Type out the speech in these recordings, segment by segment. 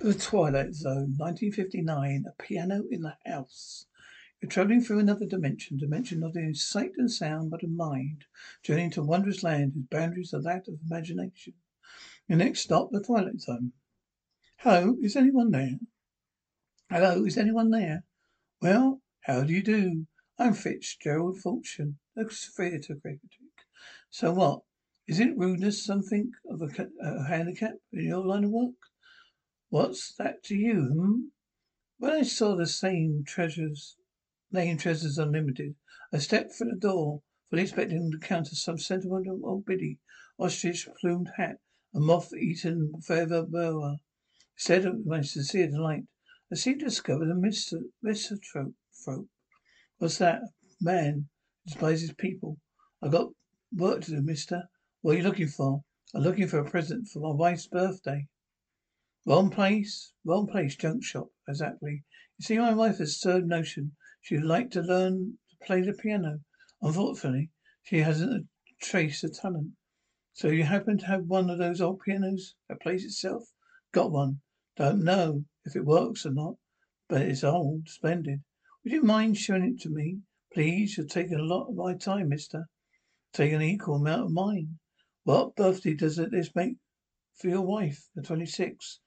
The Twilight Zone, 1959, a piano in the house. You're travelling through another dimension, dimension not in sight and sound, but of mind, journeying to a wondrous land whose boundaries are that of imagination. Your next stop, the Twilight Zone. Hello, is anyone there? Hello, is anyone there? Well, how do you do? I'm Fitzgerald Fortune, a theatre critic. So what? Isn't rudeness something of a, a handicap in your line of work? What's that to you, hmm? When I saw the same treasures, name Treasures Unlimited, I stepped through the door, fully expecting to encounter some sentimental old biddy, ostrich plumed hat, a moth-eaten feather boa. Instead of my sincere delight, I seemed to discover the misanthrope. What's that? Man despises people. I got work to do, mister. What are you looking for? I'm looking for a present for my wife's birthday. Wrong place, wrong place, junk shop, exactly. You see, my wife has a notion she would like to learn to play the piano. Unfortunately, she hasn't a trace of talent. So you happen to have one of those old pianos that plays itself? Got one. Don't know if it works or not, but it's old, splendid. Would you mind showing it to me? Please, you're taking a lot of my time, mister. Taking an equal amount of mine. What birthday does this make for your wife? The 26th.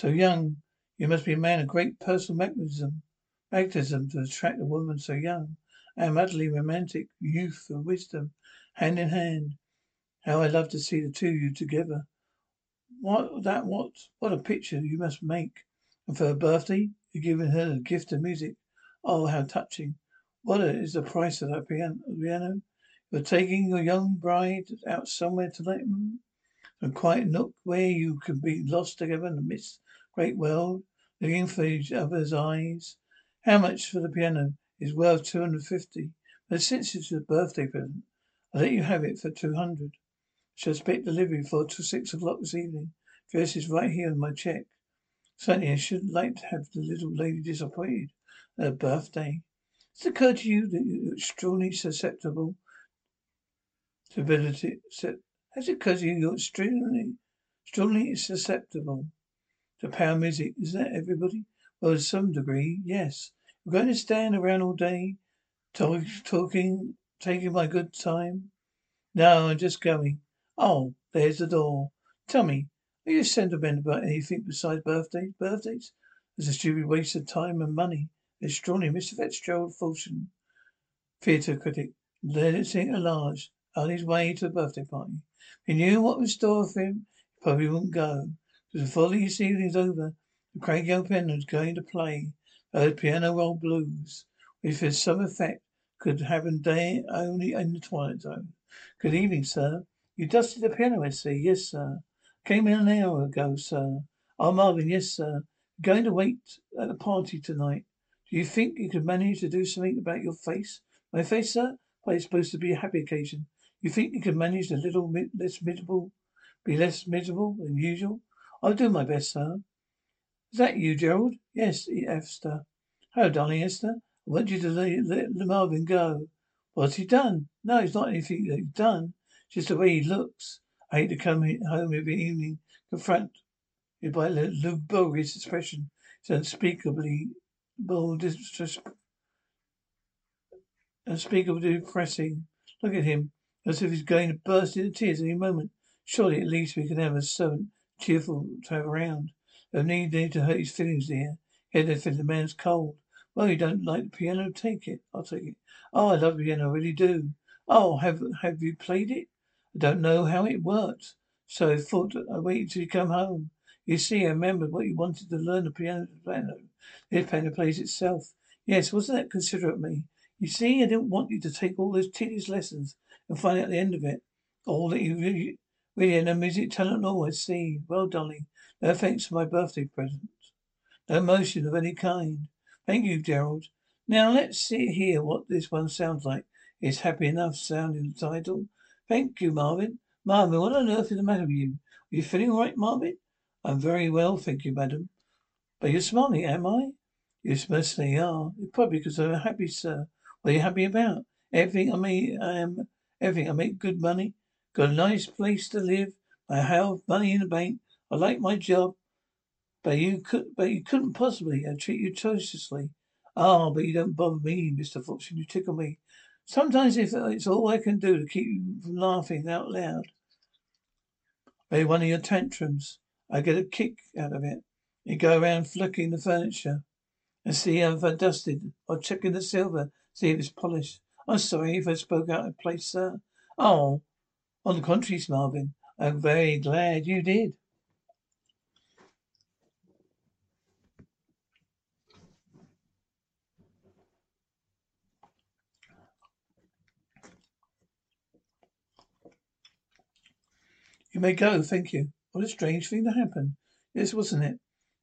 So young, you must be a man of great personal magnetism, magnetism to attract a woman so young. I am utterly romantic, youth and wisdom, hand in hand. How I love to see the two of you together. What that what what a picture you must make. And for her birthday, you're giving her the gift of music. Oh, how touching! What is the price of that piano? You're taking your young bride out somewhere tonight, mm? some quiet nook where you can be lost together in the midst great world, looking for each other's eyes. How much for the piano? Is worth two hundred fifty. But since it's a birthday present, I'll let you have it for two hundred. Shall expect delivery for to six o'clock this evening. Address is right here on my check. Certainly, I shouldn't like to have the little lady disappointed at her birthday. Does it occur to you that you're extremely susceptible to ability? Has it occurred to you you're extremely, extremely susceptible to power music. Isn't that everybody? Well, to some degree, yes. We're going to stand around all day, talk, talking, taking my good time. No, I'm just going. Oh, there's the door. Tell me, are you sentimental about anything besides birthdays? Birthdays? It's a stupid waste of time and money. Extraordinary, Mr. Fitzgerald Fortune, theatre critic. Sing at large on his way to the birthday party. He knew what was in store for him, he probably wouldn't go. Before the evening's over, the cranky old is going to play a piano roll blues, which for some effect could happen day only in the twilight zone. Good evening, sir. You dusted the piano, I see. Yes, sir. Came in an hour ago, sir. Oh, Marvin, yes, sir. Going to wait at the party tonight. Do you think you could manage to do something about your face? My face, sir? Why, it's supposed to be a happy occasion. You think you could manage a little less miserable, be less miserable than usual? I'll do my best, sir. Is that you, Gerald? Yes, Esther. Hello, darling Esther. I want you to let, let Marvin go. What's he done? No, it's not anything that he's done. Just the way he looks. I hate to come home every evening, confront you by a lugubrious expression. It's unspeakably bold, unspeakably depressing. Look at him, as if he's going to burst into tears any moment. Surely at least we can have a servant cheerful to have around. No need, need to hurt his feelings, dear. Get if the man's cold. Well, you don't like the piano? Take it. I'll take it. Oh, I love the piano, I really do. Oh, have have you played it? I don't know how it works. so I thought I'd wait till you come home. You see, I remembered what you wanted to learn the piano. piano. This piano plays itself. Yes, wasn't that considerate of me? You see, I didn't want you to take all those tedious lessons and find out the end of it. All that you really, Really, no music talent all, I see. Well, darling, no thanks for my birthday present. No emotion of any kind. Thank you, Gerald. Now let's see here what this one sounds like. It's happy enough sounding title. Thank you, Marvin. Marvin, what on earth is the matter with you? Are you feeling all right, Marvin? I'm very well, thank you, madam. But you're smiling, am I? You mostly are. It's probably because I'm happy, sir. What are you happy about? Everything I make, I am everything. I make good money. Got a nice place to live. I have money in the bank. I like my job. But you could, but you couldn't possibly. I treat you atrociously. Ah, oh, but you don't bother me, Mister Fortune. You tickle me. Sometimes if it's all I can do to keep you from laughing out loud. Maybe one of your tantrums. I get a kick out of it. You go around flicking the furniture and see if I dusted or checking the silver, see if it's polished. I'm sorry if I spoke out of place, sir. Oh, on the contrary, Marvin, I'm very glad you did. You may go, thank you. What a strange thing to happen. Yes, wasn't it?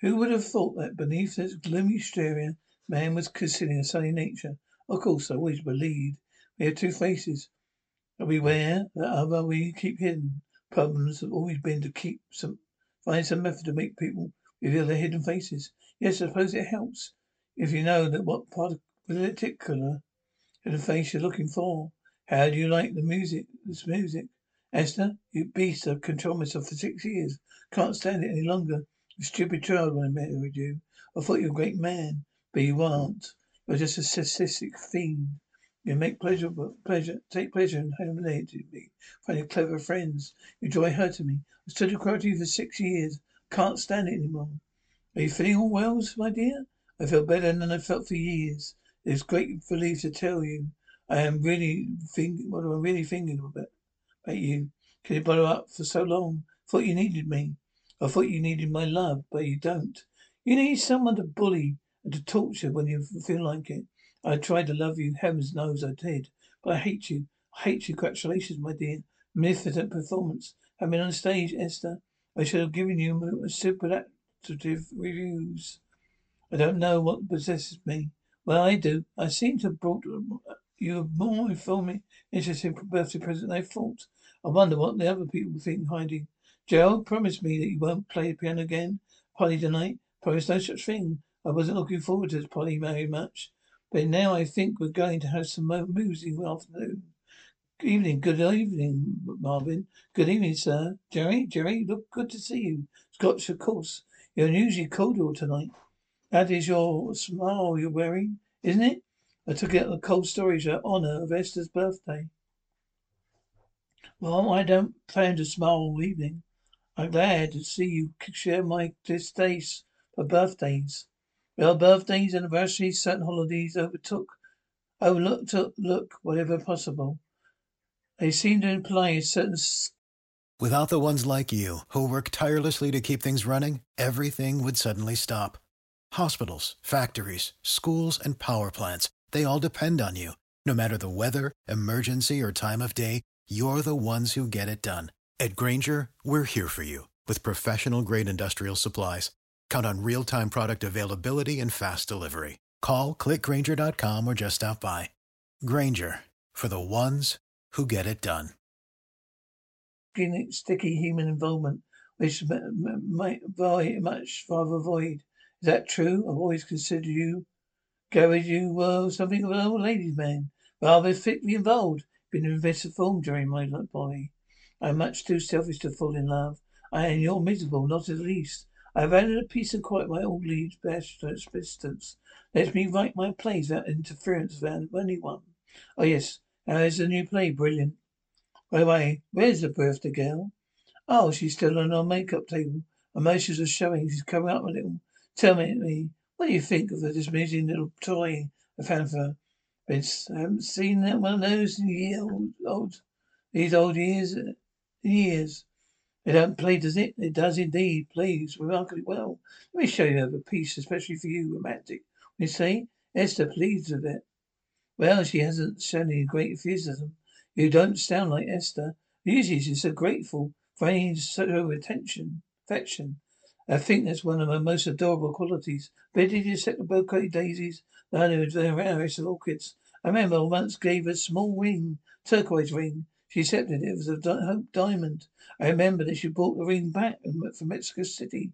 Who would have thought that beneath this gloomy exterior, man was concealing a sunny nature? Of course, I always believed we had two faces. But beware that other we keep hidden. Problems have always been to keep some, find some method to make people reveal their hidden faces. Yes, I suppose it helps if you know that what particular hidden face you're looking for. How do you like the music? This music, Esther, you beast! I've controlled myself for six years. Can't stand it any longer. A stupid child when I met with you. I thought you were a great man, but you aren't. You're just a sadistic fiend. You make pleasure, pleasure, take pleasure in humiliating me, finding clever friends. You enjoy hurting me. I stood across you for six years. Can't stand it anymore. Are you feeling all well, my dear? I feel better than I felt for years. It's great relief to tell you. I am really thinking, what am I really thinking about, about you? Can you bottle up for so long? Thought you needed me. I thought you needed my love, but you don't. You need someone to bully and to torture when you feel like it. I tried to love you, heavens knows I did. But I hate you. I hate you. Congratulations, my dear. Magnificent performance. I've been on stage, Esther. I should have given you superlative reviews. I don't know what possesses me. Well, I do. I seem to have brought you a more informing, interesting birthday present than I thought. I wonder what the other people think hiding. Gerald, promised me that you won't play the piano again. Polly tonight. Promise no such thing. I wasn't looking forward to Polly very much. But now I think we're going to have some amusing afternoon. Good evening. Good evening, Marvin. Good evening, sir. Jerry, Jerry, look good to see you. Scotch, of course. You're unusually cordial tonight. That is your smile you're wearing, isn't it? I took it a cold storage in honour of Esther's birthday. Well, I don't plan to smile all evening. I'm glad to see you share my distaste for birthdays. Well, birthdays, anniversaries, certain holidays overtook, overlooked, look, whatever possible. They seem to imply certain. Without the ones like you, who work tirelessly to keep things running, everything would suddenly stop. Hospitals, factories, schools, and power plants, they all depend on you. No matter the weather, emergency, or time of day, you're the ones who get it done. At Grainger, we're here for you with professional grade industrial supplies. Count on real time product availability and fast delivery. Call clickgrainger.com or just stop by. Grainger for the ones who get it done. Sticky human involvement, which might very much rather avoid. Is that true? I've always considered you, Gary, you were something of an old lady's man, rather thickly involved. Been in invested form during my life. I am much too selfish to fall in love. I you're miserable, not the least. I have added a piece of quiet my old leads persistence. Let me write my plays without interference of anyone. Oh yes, how is the new play? Brilliant. By the way, where's the birthday girl? Oh, she's still on our makeup table. Emotions are showing. She's coming up a little. Tell me, what do you think of this amusing little toy I found for I haven't seen that one of those in years, old, old, these old years uh, years. It don't play, does it? It does indeed. Plays remarkably well. Let me show you a piece, especially for you, romantic. You see, Esther pleased with it. Well, she hasn't shown any great enthusiasm. You don't sound like Esther. Usually she's so grateful for any sort of attention, affection. I think that's one of her most adorable qualities. But did you set the bouquet daisies? The honeymoon's very rare of orchids. I remember I once gave a small ring, turquoise ring. She accepted it. Was a di- hope diamond. I remember that she brought the ring back from Mexico City.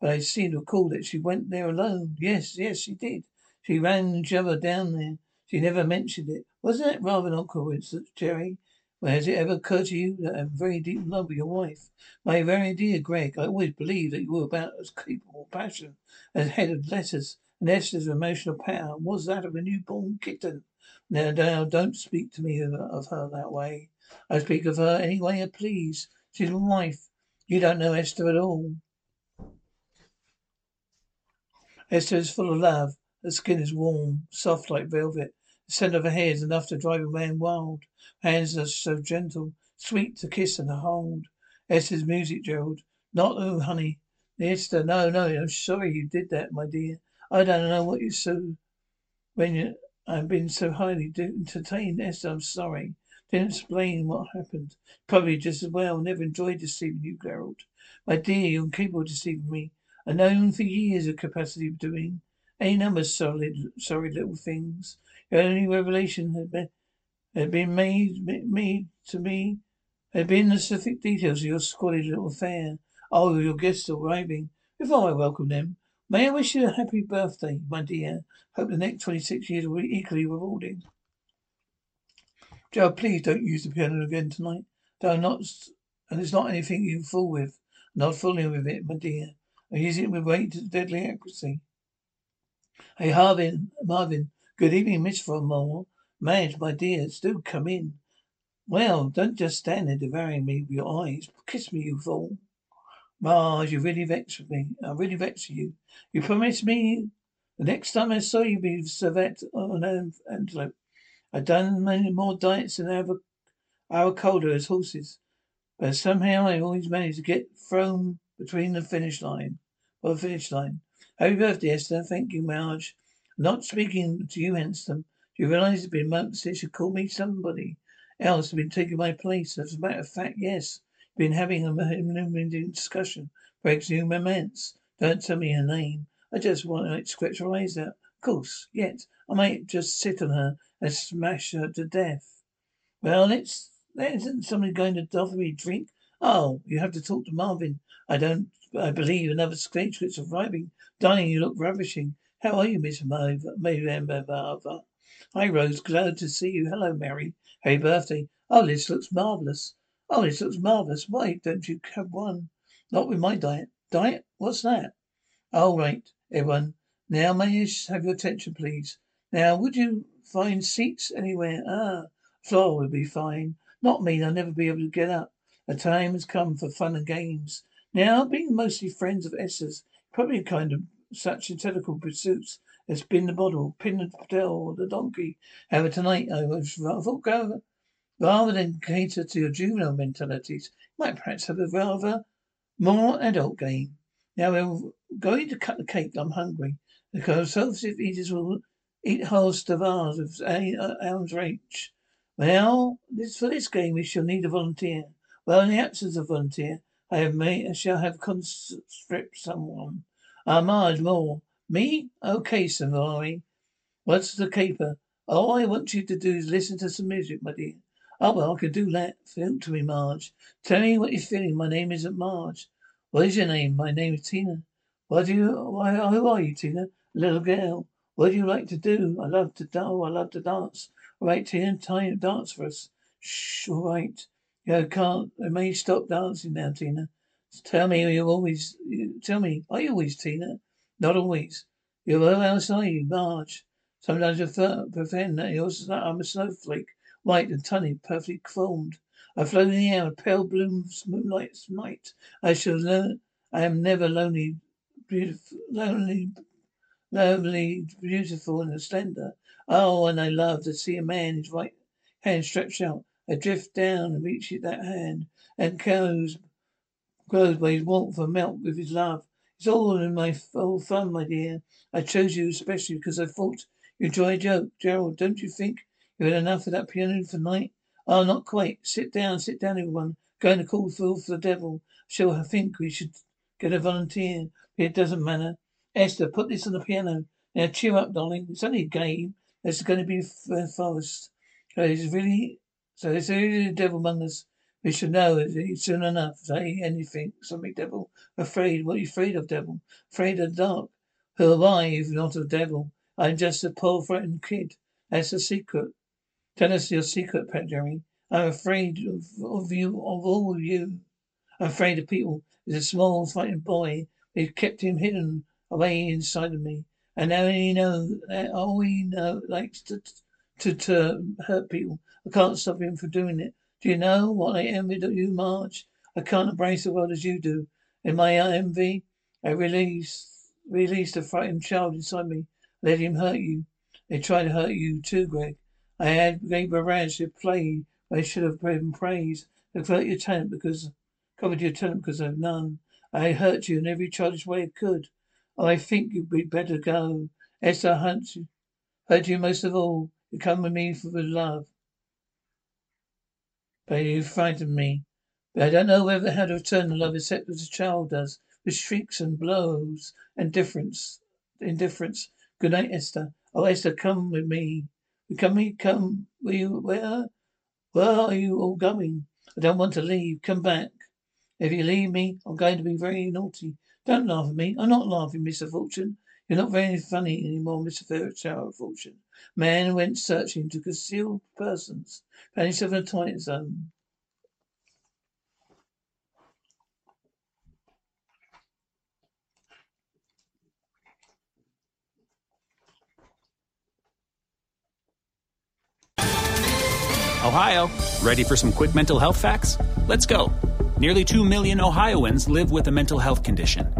But I seem to recall that she went there alone. Yes, yes, she did. She ran other down there. She never mentioned it. Wasn't that rather an odd coincidence, Jerry? Well, has it ever occurred to you that I'm very deep in love with your wife? My very dear Greg, I always believed that you were about as capable of passion as head of letters, and Esther's emotional power was that of a newborn kitten. Now, now, don't speak to me of, of her that way. I speak of her any way I please. She's my wife. You don't know Esther at all. Esther is full of love. Her skin is warm, soft like velvet. The scent of her hair is enough to drive a man wild. Her hands are so gentle, sweet to kiss and to hold. Esther's music, Gerald. Not oh, honey. Esther, no, no, I'm sorry you did that, my dear. I don't know what you so when you I've been so highly entertained, Esther, I'm sorry. Didn't explain what happened. Probably just as well. Never enjoyed deceiving you, Gerald. My dear, you're incapable of deceiving me. I've known for years your capacity of doing any number of solid, sorry little things. Your only revelation had been had been made made to me had been the specific details of your squalid little affair. Oh, your guests arriving. Before I welcome them, may I wish you a happy birthday, my dear. Hope the next twenty six years will be equally rewarding. Joe, please don't use the piano again tonight. Though not, and it's not anything you fool with. I'm not fooling with it, my dear. I use it with great deadly accuracy. Hey, Harvin, Marvin. Good evening, Miss Fromore. Madge, my dear, do come in. Well, don't just stand there devouring me with your eyes. Kiss me, you fool. Marge, you really vex with me. I really vex you. You promised me the next time I saw you be servette on an antelope. I'd done many more diets than ever our colder as horses. But somehow I always managed to get thrown between the finish line. Well, finish line. Happy birthday, Esther. Thank you, Marge. Not speaking to you, handsome. Do you realize it's been months since you called me somebody else has been taking my place? As a matter of fact, yes. Been having a illuminating discussion. Breaks new romance. Don't tell me her name. I just want to scratch her eyes out. Of course, yet I might just sit on her and smash her to death. Well, it's there isn't somebody going to offer me drink. Oh, you have to talk to Marvin. I don't. I believe another stagecoach arriving. Darling, you look ravishing. How are you, Miss Marva? Hi, Rose. Glad to see you. Hello, Mary. Happy birthday. Oh, this looks marvellous. Oh, this looks marvellous. Why don't you have one? Not with my diet. Diet? What's that? All right, everyone. Now, may I have your attention, please? Now, would you find seats anywhere? Ah, floor would be fine. Not me. I'll never be able to get up. The time has come for fun and games. Now, being mostly friends of Esther's, probably a kind of such intellectual pursuits as spin the bottle, pin the paddle, or the donkey. However, tonight I was thought go rather than cater to your juvenile mentalities, you might perhaps have a rather more adult game. Now we're going to cut the cake. I'm hungry. The conservative eaters will eat whole stavars of arm's reach. Well, this, for this game we shall need a volunteer. Well, in the absence of volunteer, I have made, I shall have conscript someone. Ah, Marge Moore. Me? Okay, Savary. What's the caper? All I want you to do is listen to some music, my dear. Oh, well, I can do that. Feel to me, Marge. Tell me what you're feeling. My name isn't Marge. What is your name? My name is Tina. What do you, why, who are you, Tina? Little girl. What do you like to do? I love to, oh, I love to dance. All right, Tina, time dance for us. Shh, all right. You can't, I may stop dancing now, Tina. Tell me you always, you, tell me, are you always Tina? Not always. You're where else are you, Marge? Sometimes you pretend that you're, I'm a snowflake, white and tiny, perfectly formed. I float in the air, a pale blue moonlight night. I shall learn, I am never lonely, beautiful, lonely, lovely, beautiful, and slender. Oh, and I love to see a man, his right hand stretched out. I drift down and reach that hand, and goes grows by his warmth and melt with his love. It's all in my all fun, my dear. I chose you especially because I thought you enjoy a joke. Gerald, don't you think you've had enough of that piano for night? Oh, not quite. Sit down, sit down, everyone. Going to call Phil for the devil. I think we should Get a volunteer. It doesn't matter. Esther, put this on the piano. Now cheer up, darling. It's only a game. There's going to be a uh, forest. So it's really, so there's really a devil among us. We should know it soon enough. Say anything. Something, devil. Afraid. What are you afraid of, devil? Afraid of the dark. Who am I if not a devil? I'm just a poor frightened kid. That's the secret. Tell us your secret, Pet Jerry. I'm afraid of, of you, of all of you. I'm afraid of people. There's a small, frightened boy. We've kept him hidden away inside of me. And now he knows, uh, all he know, likes to, to, to hurt people. I can't stop him from doing it. Do you know what I envy of you, March? I can't embrace the world as you do. In my envy, I release, released a frightened child inside me. Let him hurt you. They try to hurt you too, Greg. I had gave Barrage to play I should have been praised. I hurt your talent because covered your talent because I have none. I hurt you in every childish way I could. I think you'd be better go. Esther Hunt hurt you most of all. You come with me for the love. But you frightened me. But I don't know whether how to return the love except as a child does, with shrieks and blows and indifference. Indifference. Good night, Esther. Oh, Esther, come with me. Come me, come. Will you, where? Where are you all going? I don't want to leave. Come back. If you leave me, I'm going to be very naughty. Don't laugh at me. I'm not laughing, Mr. Fortune. You're not very funny anymore, Mr. Fairchild Fortune. Man went searching to conceal persons. Found himself in a zone. Ohio, ready for some quick mental health facts? Let's go. Nearly 2 million Ohioans live with a mental health condition.